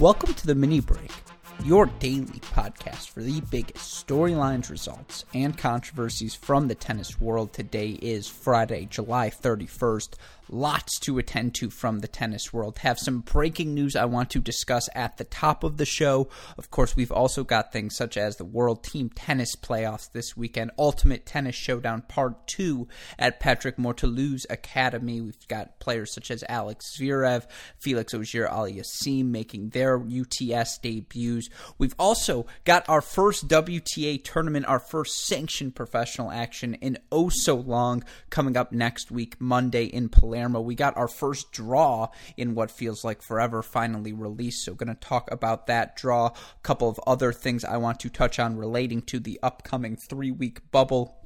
Welcome to the mini break, your daily podcast for the biggest storylines, results, and controversies from the tennis world. Today is Friday, July 31st. Lots to attend to from the tennis world. Have some breaking news I want to discuss at the top of the show. Of course, we've also got things such as the World Team Tennis Playoffs this weekend, Ultimate Tennis Showdown Part 2 at Patrick Mouratoglou's Academy. We've got players such as Alex Zverev, Felix Auger-Aliassime making their UTS debuts. We've also got our first WTA tournament, our first sanctioned professional action in oh so long coming up next week, Monday in Palermo. Palermo. We got our first draw in what feels like forever finally released. So, going to talk about that draw. A couple of other things I want to touch on relating to the upcoming three week bubble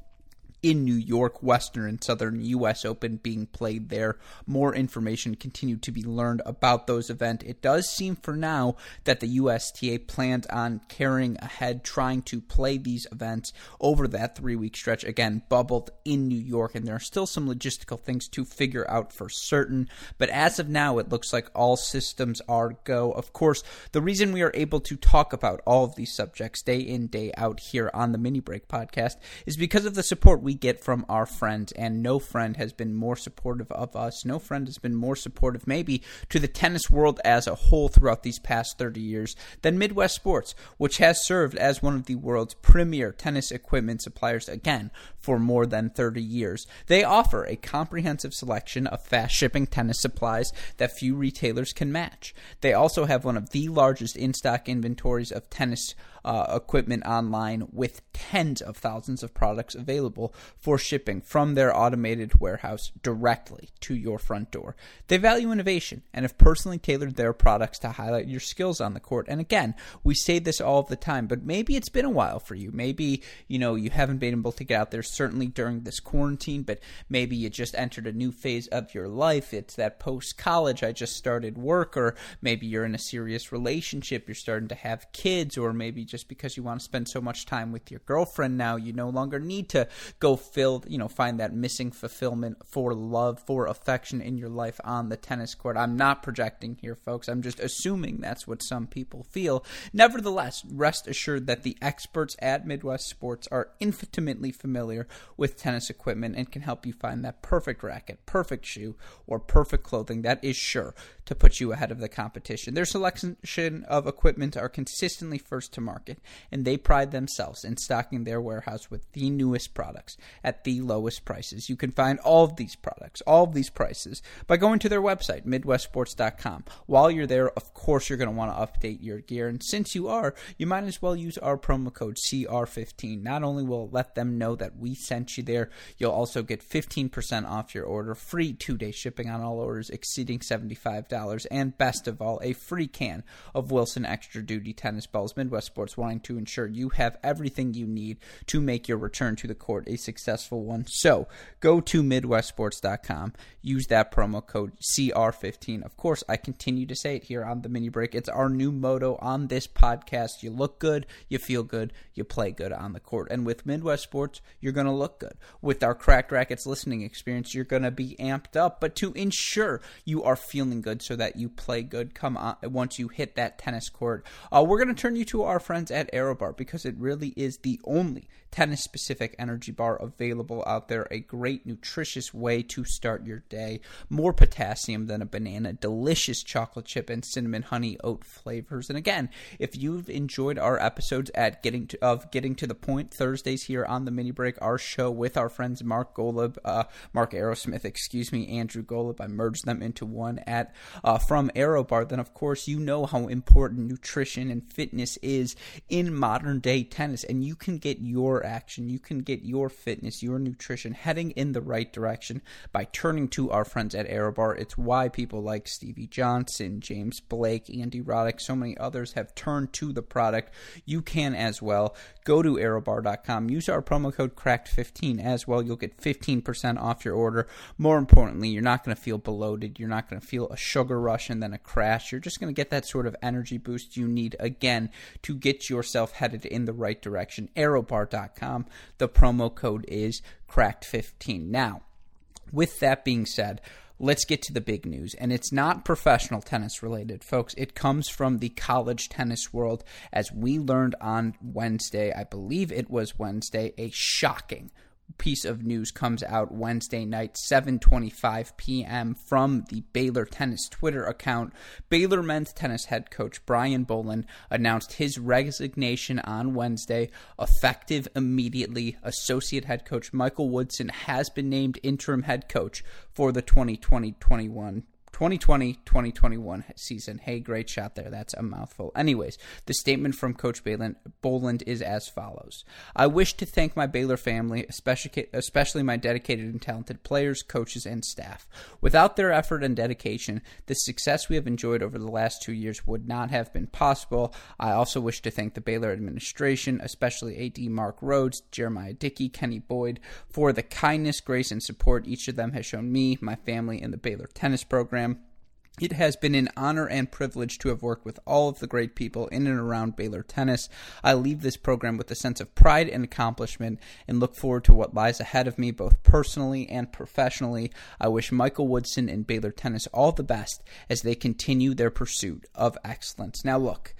in New York, Western and Southern U.S. Open being played there. More information continued to be learned about those events. It does seem for now that the USTA plans on carrying ahead, trying to play these events over that three week stretch. Again, bubbled in New York, and there are still some logistical things to figure out for certain. But as of now, it looks like all systems are go. Of course, the reason we are able to talk about all of these subjects day in, day out here on the Mini Break podcast is because of the support we get from our friends, and no friend has been more supportive of us. No friend has been more supportive, maybe, to the tennis world as a whole throughout these past 30 years than Midwest Sports, which has served as one of the world's premier tennis equipment suppliers, again, for more than 30 years. They offer a comprehensive selection of fast shipping tennis supplies that few retailers can match. They also have one of the largest in stock inventories of tennis uh, equipment online with tens of thousands of products available for shipping from their automated warehouse directly to your front door. They value innovation and have personally tailored their products to highlight your skills on the court. And again, we say this all the time, but maybe it's been a while for you. Maybe, you know, you haven't been able to get out there certainly during this quarantine, but maybe you just entered a new phase of your life. It's that post college, I just started work, or maybe you're in a serious relationship, you're starting to have kids, or maybe just just because you want to spend so much time with your girlfriend now, you no longer need to go fill, you know, find that missing fulfillment for love, for affection in your life on the tennis court. I'm not projecting here, folks. I'm just assuming that's what some people feel. Nevertheless, rest assured that the experts at Midwest Sports are intimately familiar with tennis equipment and can help you find that perfect racket, perfect shoe, or perfect clothing that is sure to put you ahead of the competition. Their selection of equipment are consistently first to market, and they pride themselves in stocking their warehouse with the newest products at the lowest prices. You can find all of these products, all of these prices, by going to their website, MidwestSports.com. While you're there, of course, you're going to want to update your gear, and since you are, you might as well use our promo code CR15. Not only will it let them know that we sent you there, you'll also get 15% off your order, free two day shipping on all orders exceeding $75 dollars and best of all, a free can of Wilson Extra Duty tennis balls. Midwest Sports wanting to ensure you have everything you need to make your return to the court a successful one. So go to MidwestSports.com, use that promo code CR15. Of course, I continue to say it here on the mini break. It's our new motto on this podcast. You look good, you feel good, you play good on the court. And with Midwest Sports, you're going to look good. With our Cracked Racquets listening experience, you're going to be amped up. But to ensure you are feeling good, so that you play good come on once you hit that tennis court. Uh, we're going to turn you to our friends at ArrowBar because it really is the only tennis specific energy bar available out there. A great, nutritious way to start your day. More potassium than a banana, delicious chocolate chip and cinnamon honey oat flavors. And again, if you've enjoyed our episodes at getting to, of getting to the point Thursdays here on the mini break, our show with our friends Mark Golub, uh, Mark Aerosmith, excuse me, Andrew Golub, I merged them into one at uh, from ArrowBar, then of course you know how important nutrition and fitness is in modern day tennis, and you can get your action. You can get your fitness, your nutrition heading in the right direction by turning to our friends at ArrowBar. It's why people like Stevie Johnson, James Blake, Andy Roddick, so many others have turned to the product. You can as well. Go to arrowbar.com. Use our promo code CRACKED15 as well. You'll get 15% off your order. More importantly, you're not going to feel bloated. You're not going to feel a sugar rush and then a crash. You're just going to get that sort of energy boost you need again to get yourself headed in the right direction. arrowbar.com The promo code is cracked15. Now, with that being said, let's get to the big news. And it's not professional tennis related, folks. It comes from the college tennis world. As we learned on Wednesday, I believe it was Wednesday, a shocking piece of news comes out Wednesday night, 7:25 p.m. from the Baylor Tennis Twitter account. Baylor men's tennis head coach Brian Boland announced his resignation on Wednesday, effective immediately. Associate head coach Michael Woodson has been named interim head coach for the 2020-21 2020 2021 season. Hey, great shot there. That's a mouthful. Anyways, the statement from Coach Boland, Boland is as follows I wish to thank my Baylor family, especially, especially my dedicated and talented players, coaches, and staff. Without their effort and dedication, the success we have enjoyed over the last two years would not have been possible. I also wish to thank the Baylor administration, especially AD Mack Rhoades, Jeremiah Dickey, Kenny Boyd, for the kindness, grace, and support each of them has shown me, my family, and the Baylor tennis program. It has been an honor and privilege to have worked with all of the great people in and around Baylor tennis. I leave this program with a sense of pride and accomplishment and look forward to what lies ahead of me, both personally and professionally. I wish Michael Woodson and Baylor tennis all the best as they continue their pursuit of excellence. Now, look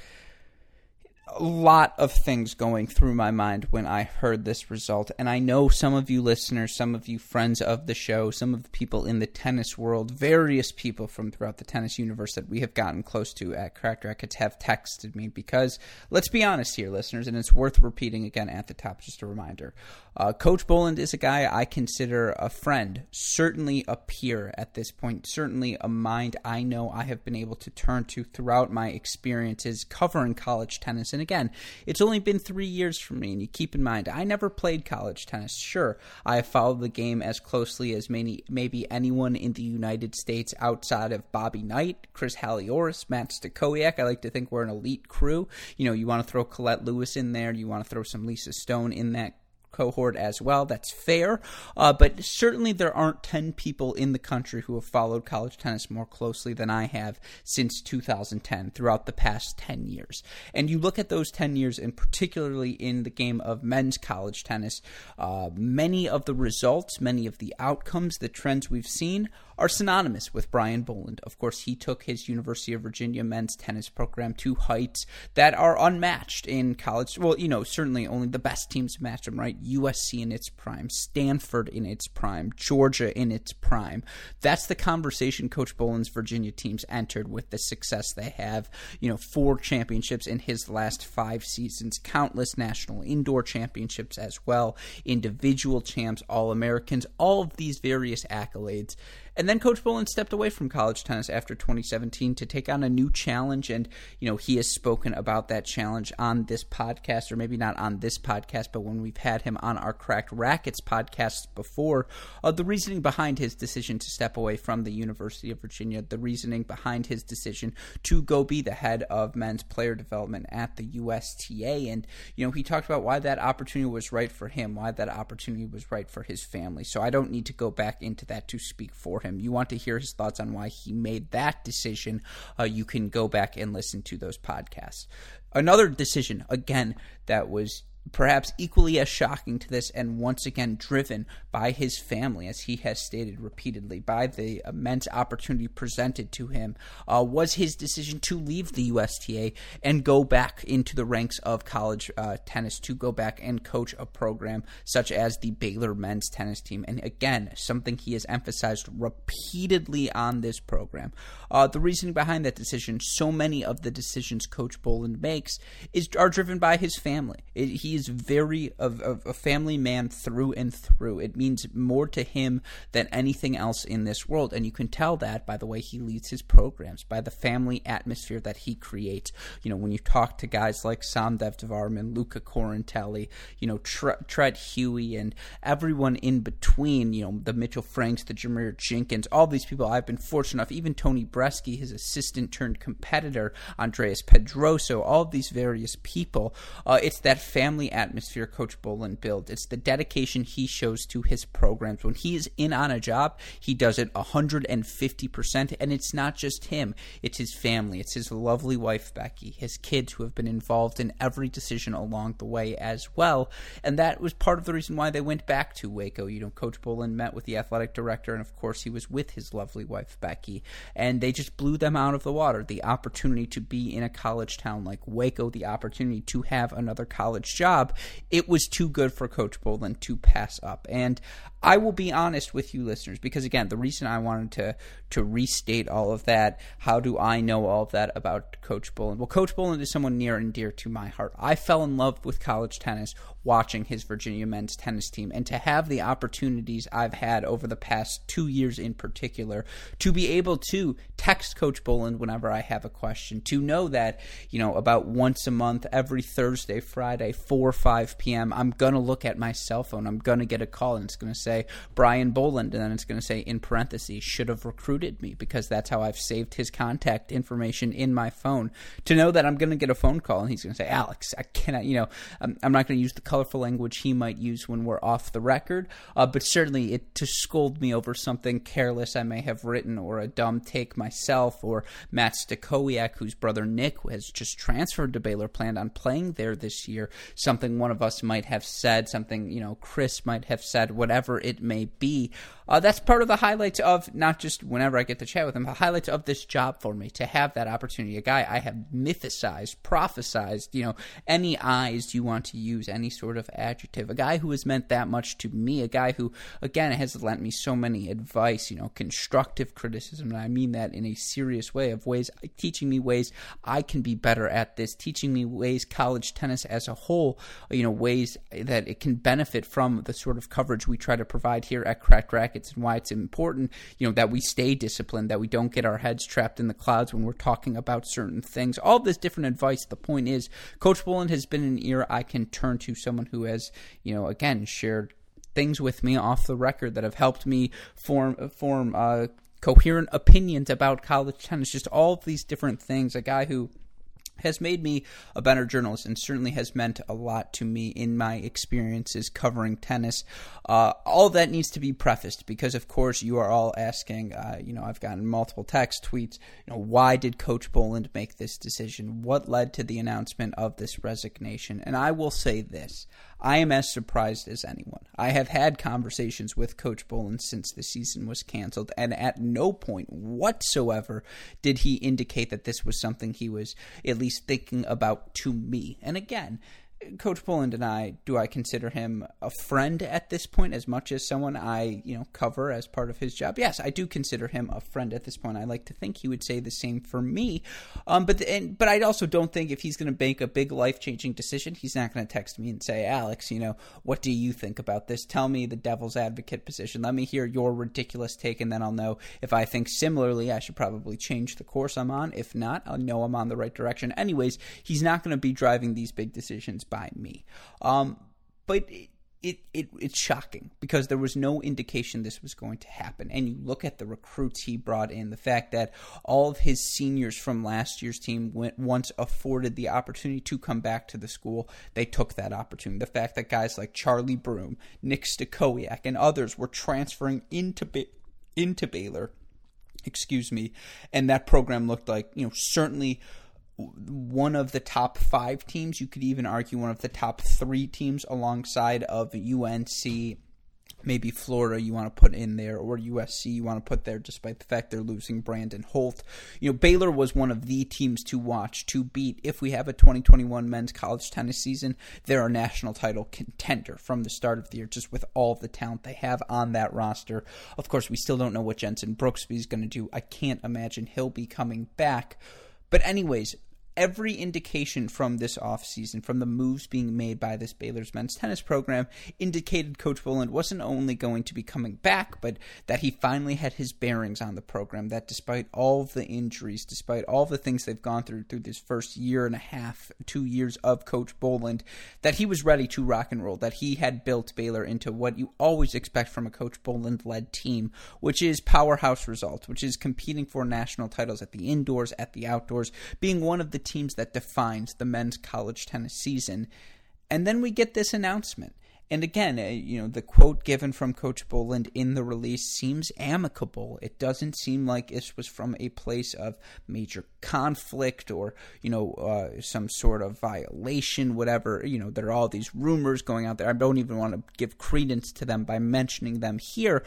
a lot of things going through my mind when I heard this result. And I know some of you listeners, some of you friends of the show, some of the people in the tennis world, various people from throughout the tennis universe that we have gotten close to at Cracked Racquets have texted me because, let's be honest here, listeners, and it's worth repeating again at the top, just a reminder. Uh, Coach Boland is a guy I consider a friend, certainly a peer at this point, certainly a mind I know I have been able to turn to throughout my experiences covering college tennis. And again, it's only been three years for me, and you keep in mind, I never played college tennis. Sure, I have followed the game as closely as many, maybe anyone in the United States outside of Bobby Knight, Chris Halioris, Matt Stakowiak. I like to think we're an elite crew. You know, you want to throw Colette Lewis in there, you want to throw some Lisa Stone in that cohort as well. That's fair. Uh, but certainly there aren't 10 people in the country who have followed college tennis more closely than I have since 2010 throughout the past 10 years. And you look at those 10 years, and particularly in the game of men's college tennis, uh, many of the results, many of the outcomes, the trends we've seen are synonymous with Brian Boland. Of course, he took his University of Virginia men's tennis program to heights that are unmatched in college. Well, you know, certainly only the best teams match them, right? USC in its prime, Stanford in its prime, Georgia in its prime. That's the conversation Coach Boland's Virginia teams entered with the success they have. You know, four championships in his last five seasons, countless national indoor championships as well, individual champs, All Americans, all of these various accolades and then Coach Boland stepped away from college tennis after 2017 to take on a new challenge. And, you know, he has spoken about that challenge on this podcast, or maybe not on this podcast, but when we've had him on our Cracked Racquets podcast before. Uh, the reasoning behind his decision to step away from the University of Virginia, the reasoning behind his decision to go be the head of men's player development at the USTA. And, you know, he talked about why that opportunity was right for him, why that opportunity was right for his family. So I don't need to go back into that to speak for him. You want to hear his thoughts on why he made that decision, uh, you can go back and listen to those podcasts. Another decision, again, that was perhaps equally as shocking to this, and once again driven by his family, as he has stated repeatedly, by the immense opportunity presented to him, uh, was his decision to leave the USTA and go back into the ranks of college uh, tennis, to go back and coach a program such as the Baylor men's tennis team. And again, something he has emphasized repeatedly on this program. Uh, the reasoning behind that decision, so many of the decisions Coach Boland makes, is are driven by his family. It, he is very a, a family man through and through. It means more to him than anything else in this world, and you can tell that by the way he leads his programs, by the family atmosphere that he creates. You know, when you talk to guys like Somdev Devvarman, Luca Corinteli, you know, Tre- Treat Huey, and everyone in between. You know, the Mitchell Franks, the Jarmere Jenkins, all these people. I've been fortunate enough. Even Tony Bresky, his assistant turned competitor, Andres Pedroso, all of these various people. Uh, it's that family family atmosphere Coach Boland builds. It's the dedication he shows to his programs. When he is in on a job, he does it 150%. And it's not just him, it's his family, it's his lovely wife, Becky, his kids who have been involved in every decision along the way as well. And that was part of the reason why they went back to Waco. You know, Coach Boland met with the athletic director, and of course, he was with his lovely wife, Becky. And they just blew them out of the water. The opportunity to be in a college town like Waco, the opportunity to have another college job, it was too good for Coach Boland to pass up. And I will be honest with you listeners because again, the reason I wanted to to restate all of that, how do I know all of that about Coach Boland? Well, Coach Boland is someone near and dear to my heart. I fell in love with college tennis watching his Virginia men's tennis team and to have the opportunities I've had over the past 2 years in particular to be able to text Coach Boland whenever I have a question, to know that, you know, about once a month every Thursday, Friday, 4 5 p.m., I'm going to look at my cell phone. I'm going to get a call and it's going to say say Brian Boland, and then it's going to say in parentheses, should have recruited me because that's how I've saved his contact information in my phone. To know that I'm going to get a phone call and he's going to say, Alex, I cannot, you know, I'm, I'm not going to use the colorful language he might use when we're off the record, uh, but certainly it to scold me over something careless I may have written or a dumb take myself or Matt Stakowiak, whose brother Nick has just transferred to Baylor, planned on playing there this year, something one of us might have said, something, you know, Chris might have said, whatever it may be. Uh, that's part of the highlights of not just whenever I get to chat with him, the highlights of this job for me to have that opportunity. A guy I have mythicized, prophesized, you know, any eyes you want to use, any sort of adjective. A guy who has meant that much to me. A guy who, again, has lent me so many advice, you know, constructive criticism, and I mean that in a serious way of ways teaching me ways I can be better at this, teaching me ways college tennis as a whole, you know, ways that it can benefit from the sort of coverage we try to provide here at Cracked And why it's important, you know, that we stay disciplined, that we don't get our heads trapped in the clouds when we're talking about certain things. All this different advice. The point is, Coach Boland has been an ear I can turn to, someone who has, you know, again, shared things with me off the record that have helped me form form uh, coherent opinions about college tennis. Just all of these different things. A guy who has made me a better journalist and certainly has meant a lot to me in my experiences covering tennis. Uh, all that needs to be prefaced because, of course, you are all asking. Uh, you know, I've gotten multiple text tweets. You know, why did Coach Boland make this decision? What led to the announcement of this resignation? And I will say this: I am as surprised as anyone. I have had conversations with Coach Boland since the season was canceled, and at no point whatsoever did he indicate that this was something he was at least thinking about to me. And again, Coach Boland and I, do I consider him a friend at this point as much as someone I, you know, cover as part of his job? Yes, I do consider him a friend at this point. I like to think he would say the same for me. Um, but and, but I also don't think if he's going to make a big life changing decision, he's not going to text me and say, Alex, you know, what do you think about this? Tell me the devil's advocate position. Let me hear your ridiculous take, and then I'll know if I think similarly. I should probably change the course I'm on. If not, I'll know I'm on the right direction. Anyways, he's not going to be driving these big decisions by me. Um, but it, it, it, it's shocking because there was no indication this was going to happen. And you look at the recruits he brought in, the fact that all of his seniors from last year's team went once afforded the opportunity to come back to the school, they took that opportunity. The fact that guys like Charlie Broom, Nick Stakowiak, and others were transferring into into Baylor, excuse me, and that program looked like you know certainly one of the top five teams. You could even argue one of the top three teams alongside of UNC. Maybe Florida you want to put in there, or USC you want to put there, despite the fact they're losing Brandon Holt. You know, Baylor was one of the teams to watch to beat. If we have a 2021 men's college tennis season, they're a national title contender from the start of the year, just with all the talent they have on that roster. Of course, we still don't know what Jenson Brooksby is going to do. I can't imagine he'll be coming back. But anyways, every indication from this offseason, from the moves being made by this Baylor's men's tennis program, indicated Coach Boland wasn't only going to be coming back, but that he finally had his bearings on the program. That despite all the injuries, despite all the things they've gone through through this first year and a half, two years of Coach Boland, that he was ready to rock and roll. That he had built Baylor into what you always expect from a Coach Boland-led team, which is powerhouse results, which is competing for national titles at the indoors, at the outdoors, being one of the teams that defines the men's college tennis season. And then we get this announcement. And again, uh, you know, the quote given from Coach Boland in the release seems amicable. It doesn't seem like this was from a place of major conflict or, you know, uh, some sort of violation, whatever. You know, there are all these rumors going out there. I don't even want to give credence to them by mentioning them here.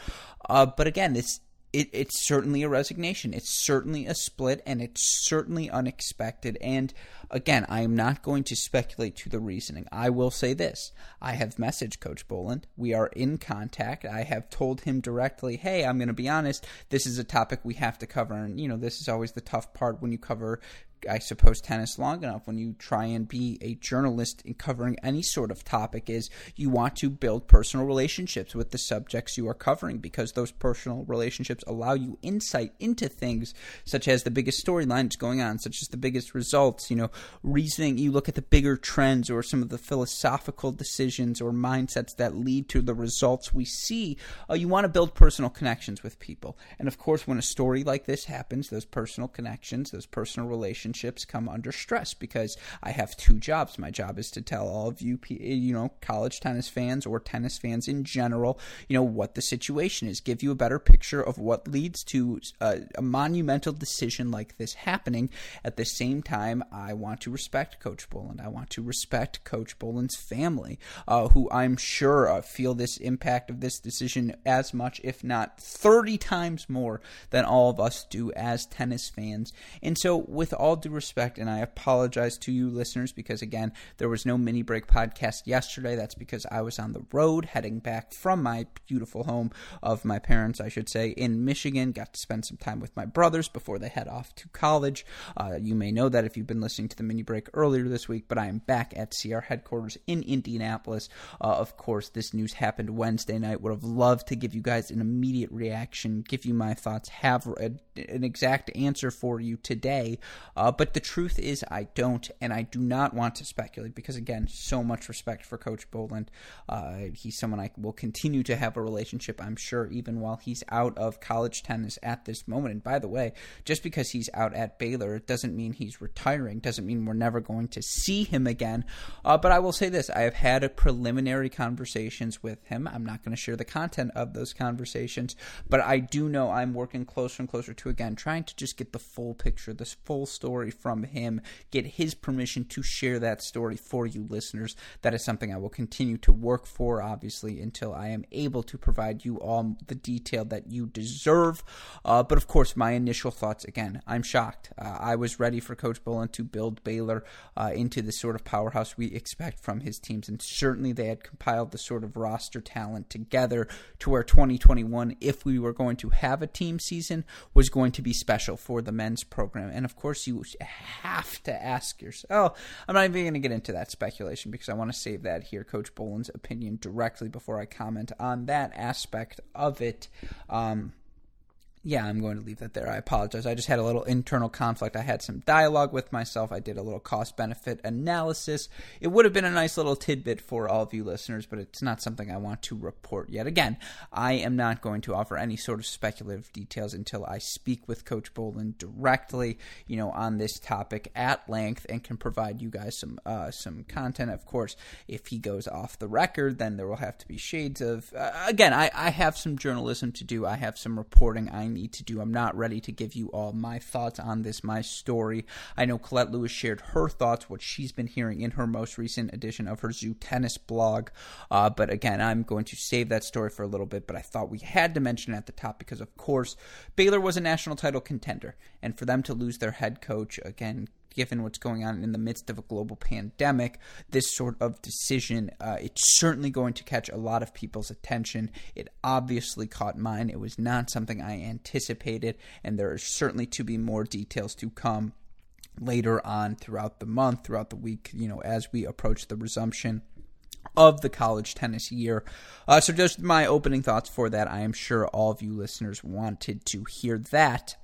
Uh, but again, this it, it's certainly a resignation. It's certainly a split, and it's certainly unexpected. And again, I am not going to speculate to the reasoning. I will say this I have messaged Coach Boland. We are in contact. I have told him directly, hey, I'm going to be honest, this is a topic we have to cover. And, you know, this is always the tough part when you cover I suppose tennis long enough when you try and be a journalist in covering any sort of topic is you want to build personal relationships with the subjects you are covering because those personal relationships allow you insight into things such as the biggest storylines going on such as the biggest results you know reasoning you look at the bigger trends or some of the philosophical decisions or mindsets that lead to the results we see uh, you want to build personal connections with people. And of course when a story like this happens those personal connections those personal relationships relationships come under stress because I have two jobs. My job is to tell all of you, you know, college tennis fans or tennis fans in general, you know, what the situation is, give you a better picture of what leads to a, a monumental decision like this happening. At the same time, I want to respect Coach Boland. I want to respect Coach Boland's family, uh, who I'm sure uh, feel this impact of this decision as much, if not 30 times more, than all of us do as tennis fans. And so, with all due respect, and I apologize to you listeners because, again, there was no mini break podcast yesterday. That's because I was on the road heading back from my beautiful home of my parents, I should say, in Michigan. Got to spend some time with my brothers before they head off to college. Uh, you may know that if you've been listening to the mini break earlier this week, but I am back at CR headquarters in Indianapolis. Uh, of course, this news happened Wednesday night. Would have loved to give you guys an immediate reaction, give you my thoughts, have a, an exact answer for you today. Uh, but the truth is, I don't, and I do not want to speculate because, again, so much respect for Coach Boland. Uh, he's someone I will continue to have a relationship, I'm sure, even while he's out of college tennis at this moment. And by the way, just because he's out at Baylor, it doesn't mean he's retiring, doesn't mean we're never going to see him again. Uh, but I will say this I have had preliminary conversations with him. I'm not going to share the content of those conversations, but I do know I'm working closer and closer to, again, trying to just get the full picture, this full story story from him, get his permission to share that story for you listeners. That is something I will continue to work for, obviously, until I am able to provide you all the detail that you deserve. Uh, but of course, my initial thoughts again, I'm shocked. Uh, I was ready for Coach Boland to build Baylor uh, into the sort of powerhouse we expect from his teams, and certainly they had compiled the sort of roster talent together to where 2021, if we were going to have a team season, was going to be special for the men's program. And of course, you have to ask yourself. Oh, I'm not even going to get into that speculation because I want to save that here, Coach Boland's opinion directly before I comment on that aspect of it. Um, yeah, I'm going to leave that there. I apologize. I just had a little internal conflict. I had some dialogue with myself. I did a little cost benefit analysis. It would have been a nice little tidbit for all of you listeners, but it's not something I want to report yet. Again, I am not going to offer any sort of speculative details until I speak with Coach Boland directly, you know, on this topic at length and can provide you guys some uh, some content. Of course, if he goes off the record, then there will have to be shades of. Uh, again, I, I have some journalism to do. I have some reporting I need to do. I'm not ready to give you all my thoughts on this, my story. I know Colette Lewis shared her thoughts, what she's been hearing in her most recent edition of her Zoo Tennis blog. Uh, but again, I'm going to save that story for a little bit. But I thought we had to mention it at the top because, of course, Baylor was a national title contender. And for them to lose their head coach, again, given what's going on in the midst of a global pandemic, this sort of decision, uh, it's certainly going to catch a lot of people's attention. It obviously caught mine. It was not something I anticipated, and there are certainly to be more details to come later on throughout the month, throughout the week, you know, as we approach the resumption of the college tennis year. Uh, so, just my opening thoughts for that. I am sure all of you listeners wanted to hear that.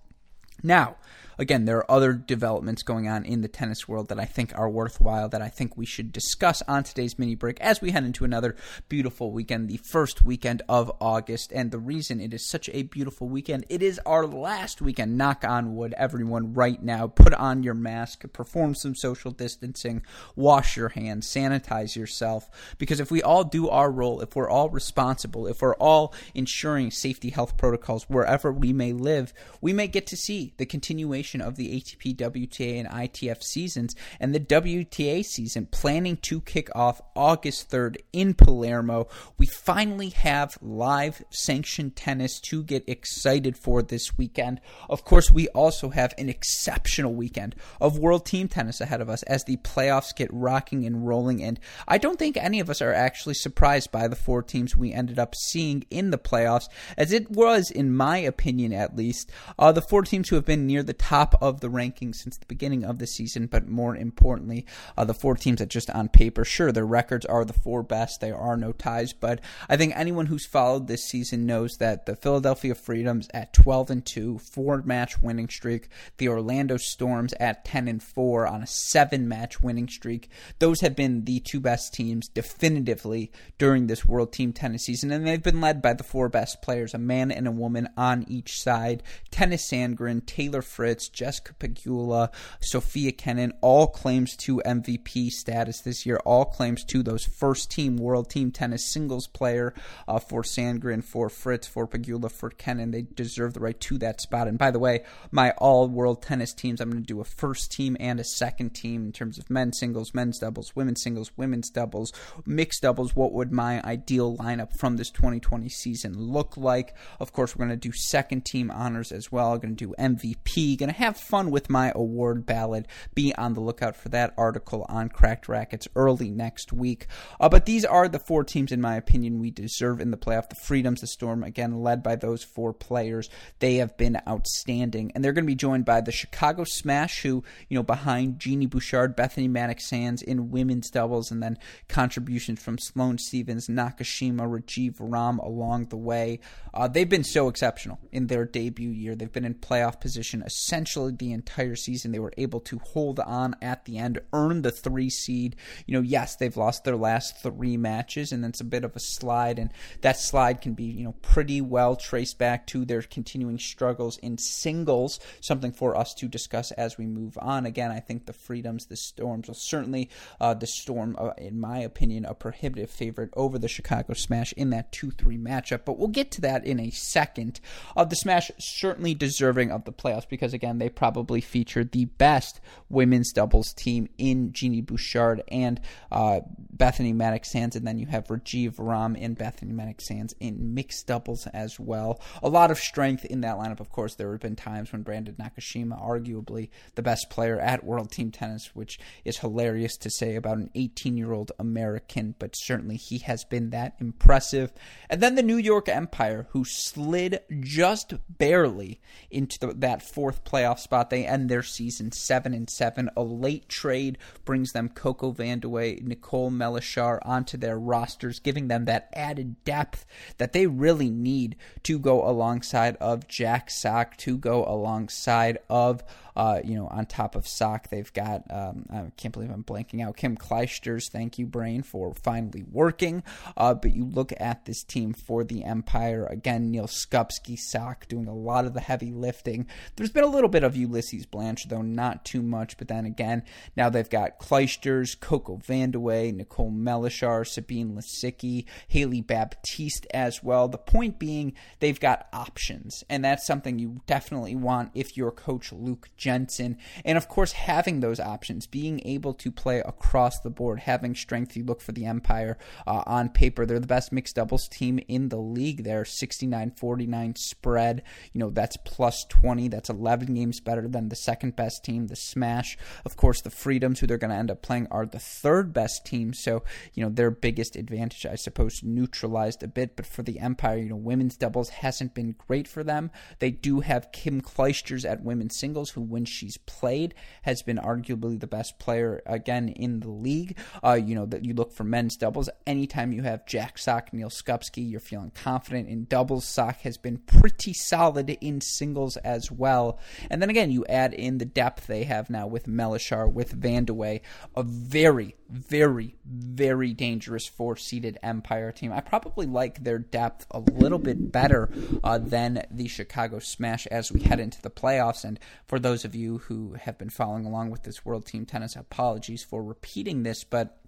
Now, again, there are other developments going on in the tennis world that I think are worthwhile, that I think we should discuss on today's mini break as we head into another beautiful weekend, the first weekend of August. And the reason it is such a beautiful weekend, it is our last weekend. Knock on wood, everyone, right now. Put on your mask, perform some social distancing, wash your hands, sanitize yourself. Because if we all do our role, if we're all responsible, if we're all ensuring safety health protocols wherever we may live, we may get to see the continuation of the ATP, WTA, and ITF seasons, and the WTA season planning to kick off August 3rd in Palermo. We finally have live sanctioned tennis to get excited for this weekend. Of course, we also have an exceptional weekend of world team tennis ahead of us as the playoffs get rocking and rolling. And I don't think any of us are actually surprised by the four teams we ended up seeing in the playoffs, as it was, in my opinion at least, uh, the four teams who have been near the top of the rankings since the beginning of the season, but more importantly, uh, the four teams that just on paper, sure, their records are the four best. There are no ties, but I think anyone who's followed this season knows that the Philadelphia Freedoms at 12 and 2, four match winning streak, the Orlando Storms at 10 and 4 on a seven match winning streak. Those have been the two best teams definitively during this World Team Tennis season, and they've been led by the four best players, a man and a woman on each side. Tennys Sandgren, Taylor Fritz, Jessica Pegula, Sofia Kenin, all claims to MVP status this year, all claims to those first team world team tennis singles player uh, for Sandgren, for Fritz, for Pegula, for Kenin. They deserve the right to that spot. And by the way, my all world tennis teams, I'm going to do a first team and a second team in terms of men's singles, men's doubles, women's singles, women's doubles, mixed doubles. What would my ideal lineup from this 2020 season look like? Of course, we're going to do second team honors as well. I'm going to do MVP, going to have fun with my award ballot. Be on the lookout for that article on Cracked Racquets early next week. Uh, but these are the four teams, in my opinion, we deserve in the playoff. The Freedoms, the Storm, again, led by those four players. They have been outstanding. And they're going to be joined by the Chicago Smash, who, you know, behind Genie Bouchard, Bethany Mattek Sands in women's doubles, and then contributions from Sloane Stevens, Nakashima, Rajeev Ram along the way. Uh, they've been so exceptional in their debut year. They've been in playoff position essentially the entire season. They were able to hold on at the end, earn the three seed. You know, yes, they've lost their last three matches, and it's a bit of a slide, and that slide can be, you know, pretty well traced back to their continuing struggles in singles, something for us to discuss as we move on. Again, I think the Freedoms, the Storms, well, certainly uh, the Storm, uh, in my opinion, a prohibitive favorite over the Chicago Smash in that 2 3 matchup, but we'll get to that in a second. Uh, the Smash certainly deserving of the playoffs because, again, they probably featured the best women's doubles team in Genie Bouchard and uh, Bethany Mattek Sands, and then you have Rajeev Ram and Bethany Mattek Sands in mixed doubles as well. A lot of strength in that lineup. Of course, there have been times when Brandon Nakashima, arguably the best player at World Team Tennis, which is hilarious to say about an 18 year old American, but certainly he has been that impressive. And then the New York Empire, who slid just barely into the, that fourth playoff spot. They end their season seven and seven. A late trade brings them Coco Vandeweghe, Nicole Melichar onto their rosters, giving them that added depth that they really need to go alongside of Jack Sock, to go alongside of uh, you know, on top of Sock, they've got, um, I can't believe I'm blanking out, Kim Clijsters. Thank you, Brain, for finally working. Uh, but you look at this team for the Empire. Again, Neal Skupski, Sock doing a lot of the heavy lifting. There's been a little bit of Ulises Blanch, though not too much. But then again, now they've got Clijsters, Coco Vandeweghe, Nicole Melichar, Sabine Lisicki, Hailey Baptiste as well. The point being, they've got options. And that's something you definitely want if you're Coach Luke Jensen. And of course, having those options, being able to play across the board, having strength. You look for the Empire uh, on paper, they're the best mixed doubles team in the league. They're 69 49 spread. You know, that's plus 20. That's 11 games better than the second best team, the Smash. Of course, the Freedoms, who they're going to end up playing, are the third best team. So, you know, their biggest advantage, I suppose, neutralized a bit. But for the Empire, you know, women's doubles hasn't been great for them. They do have Kim Clijsters at women's singles, who when she's played has been arguably the best player again in the league. Uh, you know that you look for men's doubles. Anytime you have Jack Sock, Neal Skupski, you're feeling confident in doubles. Sock has been pretty solid in singles as well. And then again, you add in the depth they have now with Melichar, with Vandeweghe, a very, very, very dangerous four-seeded Empire team. I probably like their depth a little bit better uh, than the Chicago Smash as we head into the playoffs. And for those of you who have been following along with this World Team Tennis, apologies for repeating this, but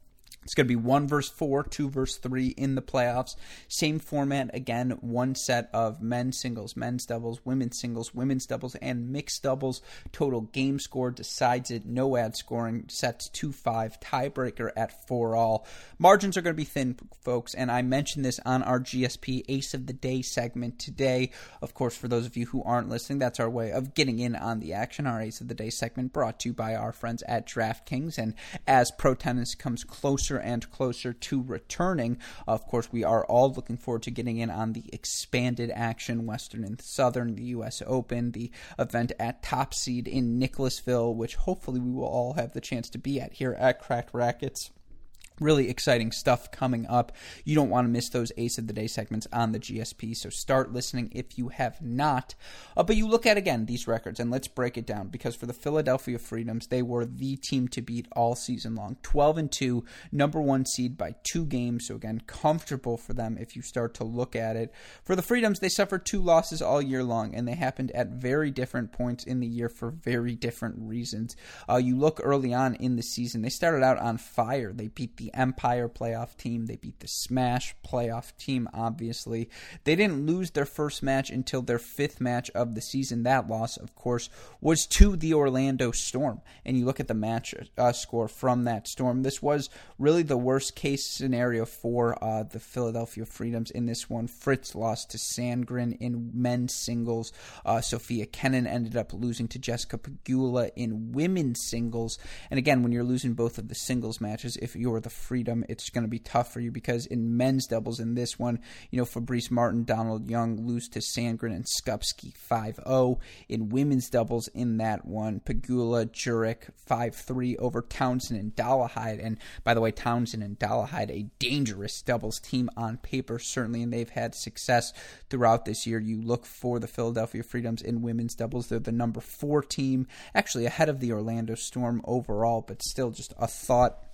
it's going to be one verse four, two verse three in the playoffs. Same format again, one set of men's singles, men's doubles, women's singles, women's doubles, and mixed doubles. Total game score decides it. No ad scoring, sets 2 5, tiebreaker at 4 all. Margins are going to be thin, folks, and I mentioned this on our GSP Ace of the Day segment today. Of course, for those of you who aren't listening, that's our way of getting in on the action. Our Ace of the Day segment brought to you by our friends at DraftKings. And as pro tennis comes closer, closer and closer to returning. Of course, we are all looking forward to getting in on the expanded action, Western and Southern, the U.S. Open, the event at Top Seed in Nicholasville, which hopefully we will all have the chance to be at here at Cracked Racquets really exciting stuff coming up. You don't want to miss those Ace of the Day segments on the GSP, so start listening if you have not. Uh, but you look at again these records, and let's break it down because for the Philadelphia Freedoms, they were the team to beat all season long. 12 and 2, number one seed by two games, so again, comfortable for them if you start to look at it. For the Freedoms, they suffered two losses all year long, and they happened at very different points in the year for very different reasons. Uh, you look early on in the season, they started out on fire. They beat the Empire playoff team. They beat the Smash playoff team, obviously. They didn't lose their first match until their fifth match of the season. That loss, of course, was to the Orlando Storm. And you look at the match uh, score from that Storm. This was really the worst case scenario for uh, the Philadelphia Freedoms in this one. Fritz lost to Sandgren in men's singles. Uh, Sofia Kenin ended up losing to Jessica Pegula in women's singles. And again, when you're losing both of the singles matches, if you're the freedom, it's going to be tough for you because in men's doubles in this one, you know, Fabrice Martin, Donald Young lose to Sandgren and Skupski 5 0. In women's doubles in that one, Pegula, Jurek 5 3 over Townsend and Dolehide. And by the way, Townsend and Dolehide, a dangerous doubles team on paper, certainly, and they've had success throughout this year. You look for the Philadelphia Freedoms in women's doubles. They're the number four team, actually ahead of the Orlando Storm overall, but still just a thought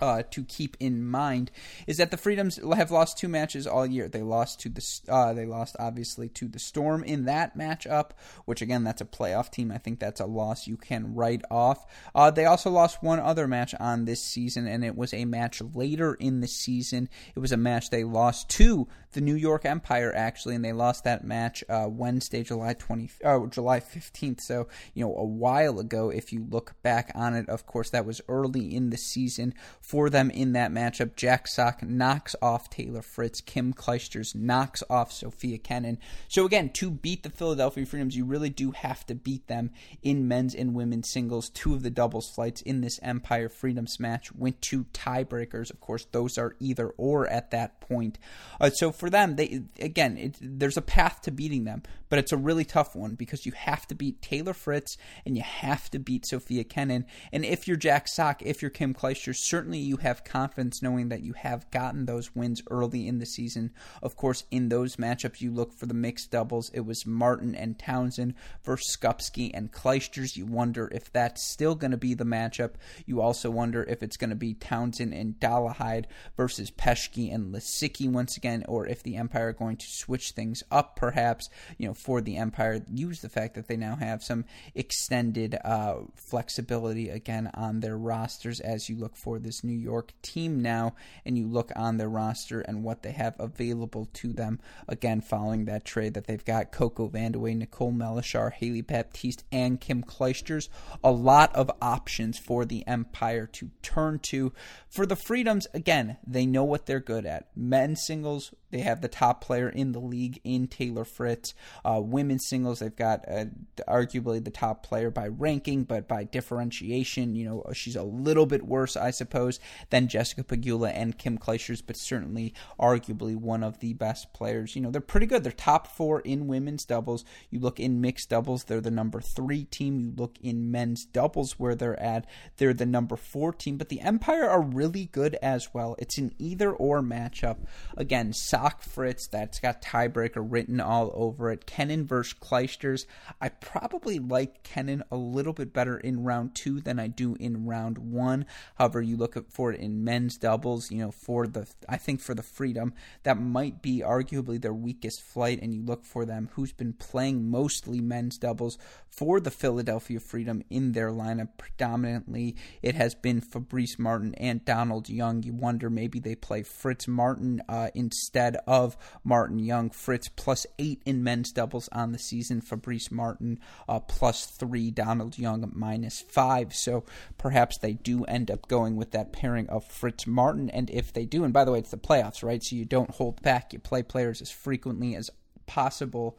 uh, to keep in mind is that the Freedoms have lost two matches all year. They lost to the uh, they lost obviously to the Storm in that matchup, which again that's a playoff team. I think that's a loss you can write off. Uh, they also lost one other match on this season, and it was a match later in the season. It was a match they lost to the New York Empire actually, and they lost that match uh, Wednesday, July twenty, uh, July fifteenth. So you know a while ago. If you look back on it, of course that was early in the season for them in that matchup. Jack Sock knocks off Taylor Fritz. Kim Clijsters knocks off Sofia Kenin. So again, to beat the Philadelphia Freedoms, you really do have to beat them in men's and women's singles. Two of the doubles flights in this Empire Freedoms match went to tiebreakers. Of course, those are either or at that point. Uh, so for them, they again, it, there's a path to beating them, but it's a really tough one because you have to beat Taylor Fritz and you have to beat Sofia Kenin. And if you're Jack Sock, if you're Kim Clijsters, certainly you have confidence knowing that you have gotten those wins early in the season. Of course, in those matchups, you look for the mixed doubles. It was Martin and Townsend versus Skupski and Clijsters. You wonder if that's still going to be the matchup. You also wonder if it's going to be Townsend and Dolehide versus Peschke and Lisicki once again, or if the Empire are going to switch things up, perhaps, you know, for the Empire. Use the fact that they now have some extended uh, flexibility again on their rosters as you look for this New York team now, and you look on their roster and what they have available to them. Again, following that trade that they've got Coco Vandeweghe, Nicole Melichar, Hailey Baptiste, and Kim Clijsters. A lot of options for the Empire to turn to. For the Freedoms, again, they know what they're good at. Men singles, they have the top player in the league in Taylor Fritz. Uh, women's singles, they've got uh, arguably the top player by ranking, but by differentiation, you know, she's a little bit worse, I suppose, than Jessica Pegula and Kim Clijsters, but certainly arguably one of the best players. You know, they're pretty good. They're top four in women's doubles. You look in mixed doubles, they're the number three team. You look in men's doubles where they're at, they're the number four team. But the Empire are really good as well. It's an either or matchup. Again, Sock Fritz, that's got tiebreaker written all over it. Kenin versus Clijsters. I probably like Kenin a little bit better in round two than I do in round one. However, you look for it in men's doubles, you know, for the, I think for the freedom, that might be arguably their weakest flight, and you look for them who's been playing mostly men's doubles for the Philadelphia Freedom in their lineup predominantly. It has been Fabrice Martin and Donald Young. You wonder maybe they play Fritz Martin uh, instead of Martin Young. Fritz plus eight in men's doubles on the season. Fabrice Martin uh, plus three. Donald Young minus five. So perhaps they do end up going with that pairing of Fritz Martin. And if they do, and by the way, it's the playoffs, right? So you don't hold back. You play players as frequently as possible.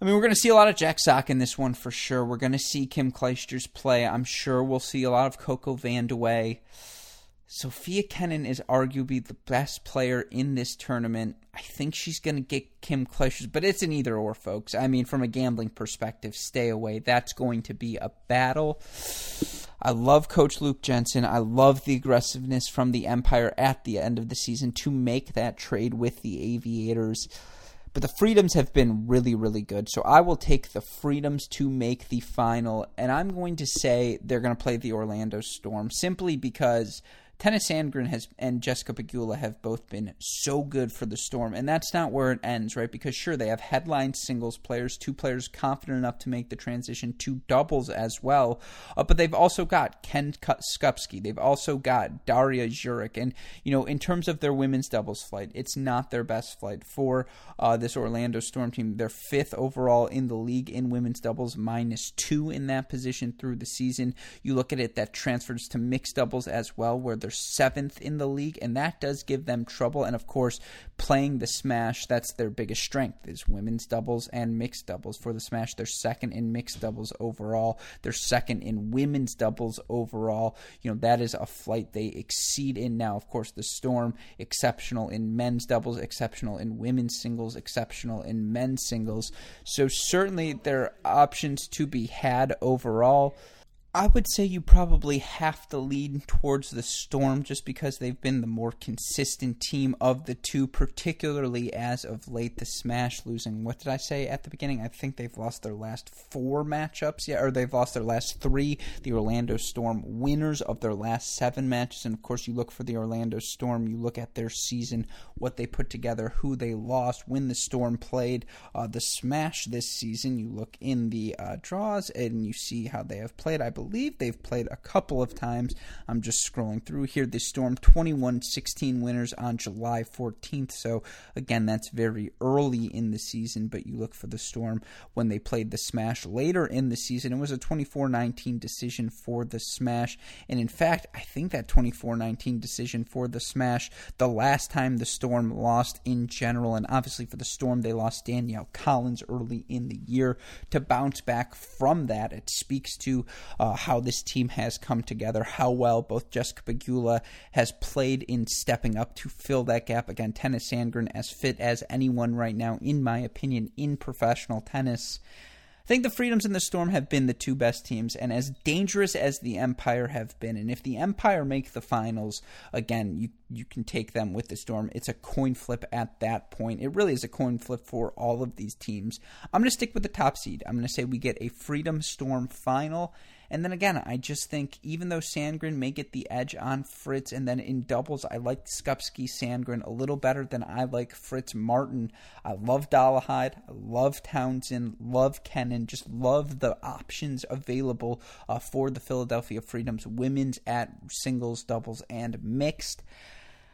I mean, we're going to see a lot of Jack Sock in this one for sure. We're going to see Kim Clijsters play. I'm sure we'll see a lot of Coco Vandeweghe. Sofia Kenin is arguably the best player in this tournament. I think she's going to get Kim Clijsters, but it's an either or, folks. I mean, from a gambling perspective, stay away. That's going to be a battle. I love Coach Luke Jensen. I love the aggressiveness from the Empire at the end of the season to make that trade with the Aviators. But the Freedoms have been really, really good. So I will take the Freedoms to make the final. And I'm going to say they're going to play the Orlando Storm simply because Tennys Sandgren has and Jessica Pegula have both been so good for the Storm, and that's not where it ends, right? Because sure, they have headline singles players, two players confident enough to make the transition to doubles as well, uh, but they've also got Ken Skupski, they've also got Darija Jurak, and you know, in terms of their women's doubles flight, it's not their best flight for uh, this Orlando Storm team. They're fifth overall in the league in women's doubles, minus two in that position through the season. You look at it, that transfers to mixed doubles as well, where they're they're seventh in the league, and that does give them trouble. And of course, playing the Smash, that's their biggest strength is women's doubles and mixed doubles. For the Smash, they're second in mixed doubles overall. They're second in women's doubles overall. You know, that is a flight they exceed in now. Of course, the Storm, exceptional in men's doubles, exceptional in women's singles, exceptional in men's singles. So certainly there are options to be had overall. I would say you probably have to lean towards the Storm just because they've been the more consistent team of the two, particularly as of late. The Smash losing, what did I say at the beginning? I think they've lost their last four matchups, yeah, or they've lost their last three. The Orlando Storm winners of their last seven matches, and of course, you look for the Orlando Storm, you look at their season, what they put together, who they lost, when the Storm played. Uh, the Smash this season, you look in the uh, draws and you see how they have played. I believe they've played a couple of times. I'm just scrolling through here. The Storm 21 16 winners on July 14th. So, again, that's very early in the season, but you look for the Storm when they played the Smash later in the season. It was a 24 19 decision for the Smash. And in fact, I think that 24 19 decision for the Smash, the last time the Storm lost in general, and obviously for the Storm, they lost Danielle Collins early in the year. To bounce back from that, it speaks to uh, uh, how this team has come together, how well both Jessica Pegula has played in stepping up to fill that gap. Again, Tennys Sandgren as fit as anyone right now, in my opinion, in professional tennis. I think the Freedoms and the Storm have been the two best teams, and as dangerous as the Empire have been. And if the Empire make the finals, again, you you can take them with the Storm. It's a coin flip at that point. It really is a coin flip for all of these teams. I'm going to stick with the top seed. I'm going to say we get a Freedom Storm final, and then again, I just think even though Sandgren may get the edge on Fritz, and then in doubles, I like Skupski Sandgren a little better than I like Fritz Martin. I love Dolehide, I love Townsend, love Kenin, just love the options available uh, for the Philadelphia Freedoms women's at singles, doubles, and mixed.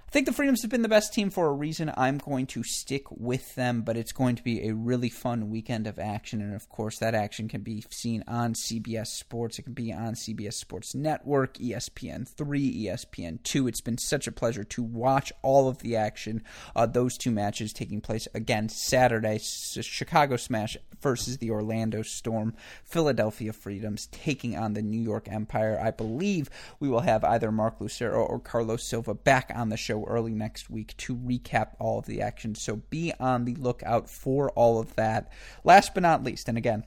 I think the Freedoms have been the best team for a reason. I'm going to stick with them, but it's going to be a really fun weekend of action. And of course, that action can be seen on CBS Sports. It can be on CBS Sports Network, ESPN 3, ESPN 2. It's been such a pleasure to watch all of the action. Uh, those two matches taking place again Saturday Chicago Smash versus the Orlando Storm, Philadelphia Freedoms taking on the New York Empire. I believe we will have either Mark Lucero or Carlos Silva back on the show early next week to recap all of the action. So be on the lookout for all of that. Last but not least, and again,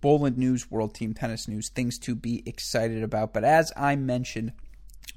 Boland news, World Team Tennis news, things to be excited about. But as I mentioned,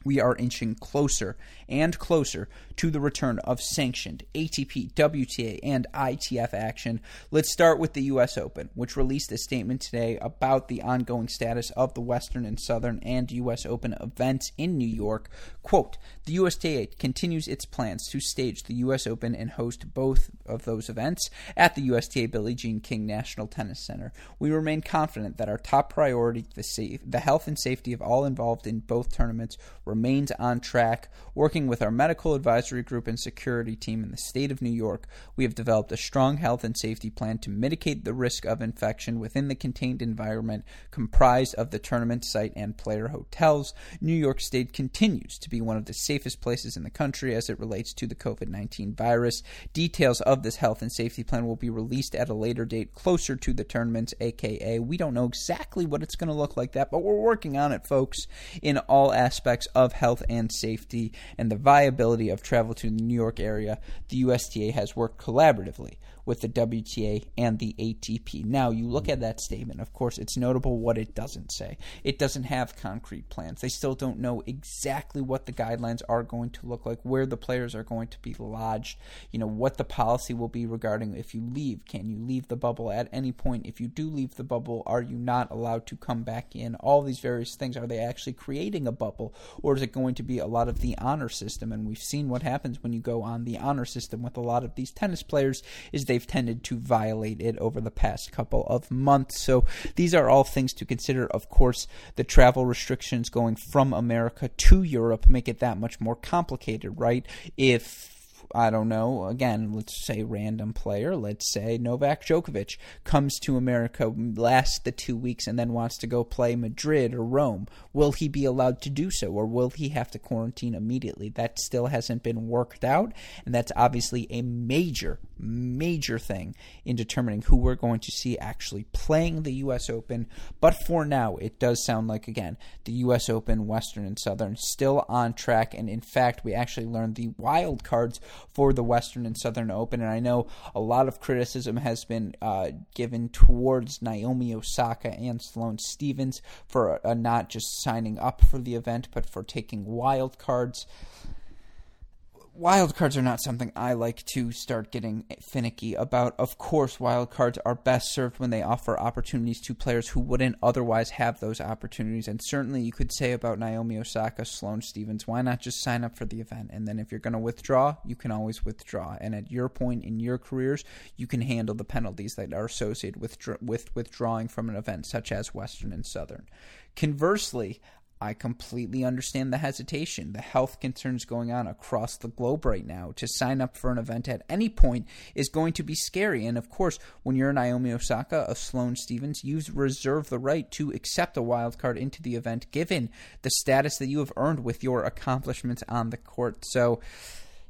we are inching closer and closer to the return of sanctioned ATP, WTA, and ITF action. Let's start with the U.S. Open, which released a statement today about the ongoing status of the Western and Southern and U.S. Open events in New York. Quote The USTA continues its plans to stage the U.S. Open and host both of those events at the USTA Billie Jean King National Tennis Center. We remain confident that our top priority, the, safe, the health and safety of all involved in both tournaments, remains on track. Working with our medical advisory group and security team in the state of New York, we have developed a strong health and safety plan to mitigate the risk of infection within the contained environment comprised of the tournament site and player hotels. New York State continues to be one of the safest places in the country as it relates to the COVID 19 virus. Details of this health and safety plan will be released at a later date closer to the tournaments, aka, we don't know exactly what it's going to look like that, but we're working on it, folks, in all aspects of health and safety and the viability of travel to the New York area, the USTA has worked collaboratively with the WTA and the ATP. Now, you look at that statement, of course, it's notable what it doesn't say. It doesn't have concrete plans. They still don't know exactly what the guidelines are going to look like, where the players are going to be lodged, you know, what the policy will be regarding if you leave. Can you leave the bubble at any point? If you do leave the bubble, are you not allowed to come back in? All these various things. Are they actually creating a bubble, or is it going to be a lot of the honor system? And we've seen what happens when you go on the honor system with a lot of these tennis players is they they've tended to violate it over the past couple of months. So these are all things to consider. Of course, the travel restrictions going from America to Europe make it that much more complicated, right? If I don't know, again, let's say random player, let's say Novak Djokovic comes to America, lasts the two weeks, and then wants to go play Madrid or Rome. Will he be allowed to do so, or will he have to quarantine immediately? That still hasn't been worked out, and that's obviously a major, major thing in determining who we're going to see actually playing the U.S. Open. But for now, it does sound like, again, the U.S. Open, Western and Southern, still on track, and in fact, we actually learned the wild cards for the Western and Southern Open. And I know a lot of criticism has been uh, given towards Naomi Osaka and Sloane Stevens for uh, not just signing up for the event, but for taking wild cards wild cards are not something I like to start getting finicky about. Of course, wild cards are best served when they offer opportunities to players who wouldn't otherwise have those opportunities. And certainly, you could say about Naomi Osaka, Sloane Stevens, why not just sign up for the event? And then if you're going to withdraw, you can always withdraw. And at your point in your careers, you can handle the penalties that are associated with with withdrawing from an event such as Western and Southern. Conversely, I completely understand the hesitation, the health concerns going on across the globe right now. To sign up for an event at any point is going to be scary. And of course, when you're Naomi Osaka, of Sloane Stevens, you reserve the right to accept a wild card into the event given the status that you have earned with your accomplishments on the court. So,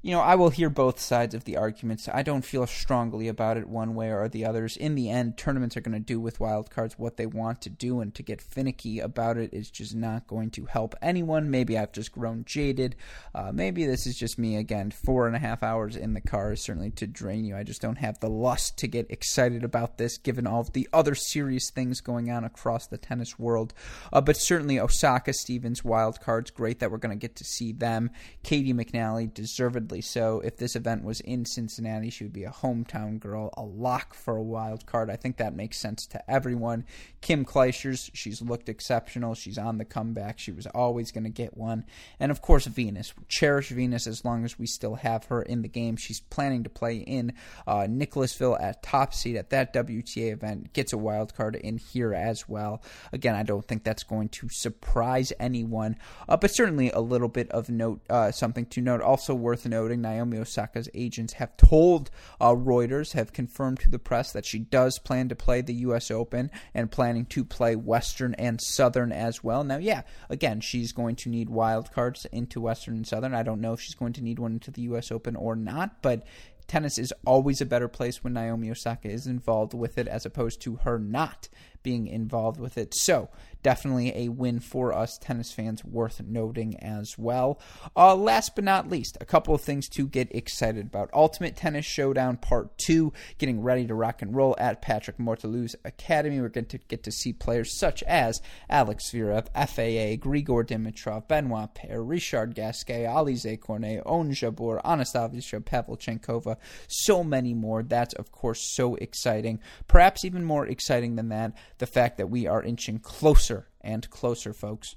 you know, I will hear both sides of the arguments. I don't feel strongly about it one way or the others. In the end, tournaments are going to do with wildcards what they want to do, and to get finicky about it is just not going to help anyone. Maybe I've just grown jaded. Uh, maybe this is just me again. Four and a half hours in the car is certainly to drain you. I just don't have the lust to get excited about this, given all of the other serious things going on across the tennis world. Uh, but certainly, Osaka Stevens wildcards, great that we're going to get to see them. Caty McNally, deservedly so. If this event was in Cincinnati, she would be a hometown girl, a lock for a wild card. I think that makes sense to everyone. Kim Clijsters, she's looked exceptional. She's on the comeback. She was always going to get one. And of course, Venus. Cherish Venus as long as we still have her in the game. She's planning to play in uh, Nicholasville at top seed at that WTA event. Gets a wild card in here as well. Again, I don't think that's going to surprise anyone, uh, but certainly a little bit of note, uh, something to note. Also worth noting, Naomi Osaka's agents have told uh, Reuters, have confirmed to the press that she does plan to play the U.S. Open and planning to play Western and Southern as well. Now, yeah, again, she's going to need wild cards into Western and Southern. I don't know if she's going to need one into the U.S. Open or not, but tennis is always a better place when Naomi Osaka is involved with it as opposed to her not being involved with it. So, definitely a win for us tennis fans worth noting as well. Uh, last but not least, a couple of things to get excited about. Ultimate Tennis Showdown Part 2, getting ready to rock and roll at Patrick Mouratoglou's Academy. We're going to get to see players such as Alex Zverev, FAA, Grigor Dimitrov, Benoit Paire, Richard Gasquet, Alizé Cornet, Ons Jabeur, Anastasia Pavlyuchenkova, so many more. That's, of course, so exciting. Perhaps even more exciting than that, the fact that we are inching closer and closer, folks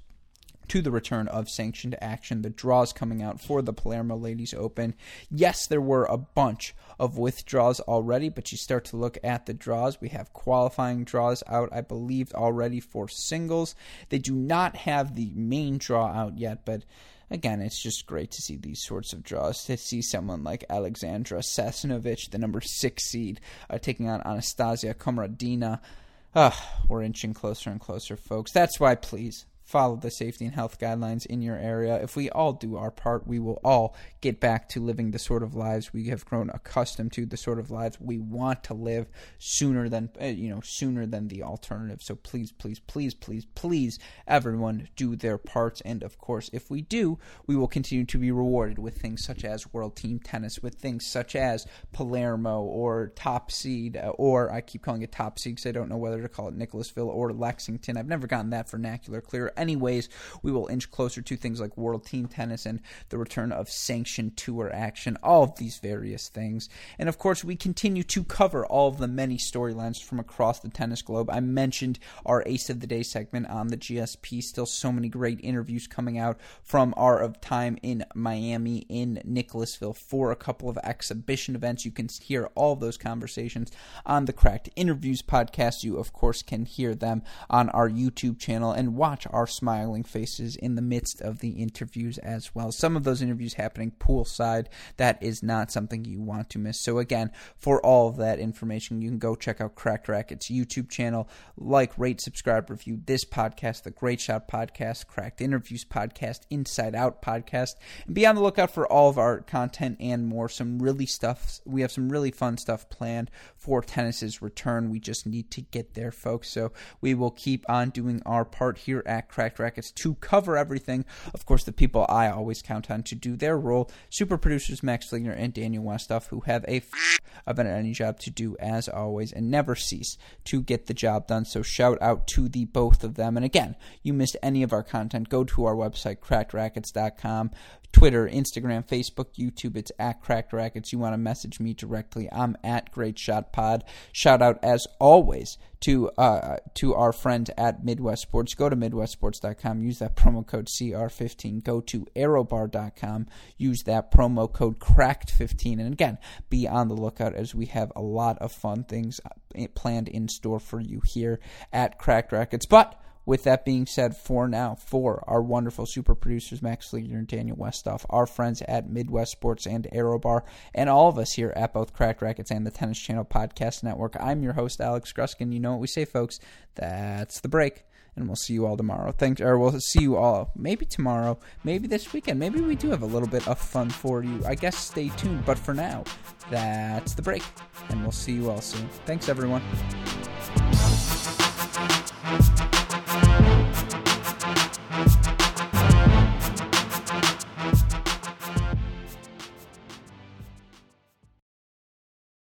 to the return of sanctioned action. The draws coming out for the Palermo Ladies Open. Yes, there were a bunch of withdrawals already, but you start to look at the draws. We have qualifying draws out, I believe, already for singles. They do not have the main draw out yet, but again, it's just great to see these sorts of draws. To see someone like Alexandra Sasnovich, the number six seed, uh, taking on Anastasia Komardina. Uh, we're inching closer and closer, folks. That's why, please, follow the safety and health guidelines in your area. If we all do our part, we will all get back to living the sort of lives we have grown accustomed to, the sort of lives we want to live sooner than uh, you know sooner than the alternative. So please, please, please, please, please, everyone do their parts. And of course, if we do, we will continue to be rewarded with things such as World Team Tennis, with things such as Palermo or Top Seed, uh, or I keep calling it Top Seed because I don't know whether to call it Nicholasville or Lexington. I've never gotten that vernacular clear anyways, we will inch closer to things like World Team Tennis and the return of sanctioned tour action, all of these various things. And of course, we continue to cover all of the many storylines from across the tennis globe. I mentioned our Ace of the Day segment on the GSP. Still, so many great interviews coming out from our of time in Miami, in Nicholasville for a couple of exhibition events. You can hear all those conversations on the Cracked Interviews podcast. You, of course, can hear them on our YouTube channel and watch our smiling faces in the midst of the interviews as well. Some of those interviews happening poolside. That is not something you want to miss. So, again, for all of that information, you can go check out Cracked Racquets YouTube channel, like, rate, subscribe, review this podcast, the Great Shot podcast, Cracked Interviews podcast, Inside Out podcast, and be on the lookout for all of our content and more. Some really stuff. We have some really fun stuff planned for tennis's return. We just need to get there, folks. So we will keep on doing our part here at Cracked Racquets to cover everything. Of course, the people I always count on to do their role, super producers Max Fligner and Daniel Westoff, who have a f- of an any job to do as always and never cease to get the job done. So shout out to the both of them. And again, you missed any of our content, go to our website, crackedracquets.com. Twitter, Instagram, Facebook, YouTube. It's at Cracked Racquets. You want to message me directly? I'm at Great Shot Pod. Shout out as always to uh, to our friends at Midwest Sports. Go to MidwestSports.com. Use that promo code CR15. Go to Arrowbar.com. Use that promo code Cracked15. And again, be on the lookout as we have a lot of fun things uh, planned in store for you here at Cracked Racquets. But with that being said, for now, for our wonderful super producers, Max Fligner and Daniel Westoff, our friends at Midwest Sports and Arrowbar, and all of us here at both Cracked Racquets and the Tennis Channel Podcast Network, I'm your host, Alex Gruskin. You know what we say, folks. That's the break. And we'll see you all tomorrow. Thanks, or we'll see you all maybe tomorrow, maybe this weekend. Maybe we do have a little bit of fun for you. I guess stay tuned. But for now, that's the break. And we'll see you all soon. Thanks, everyone.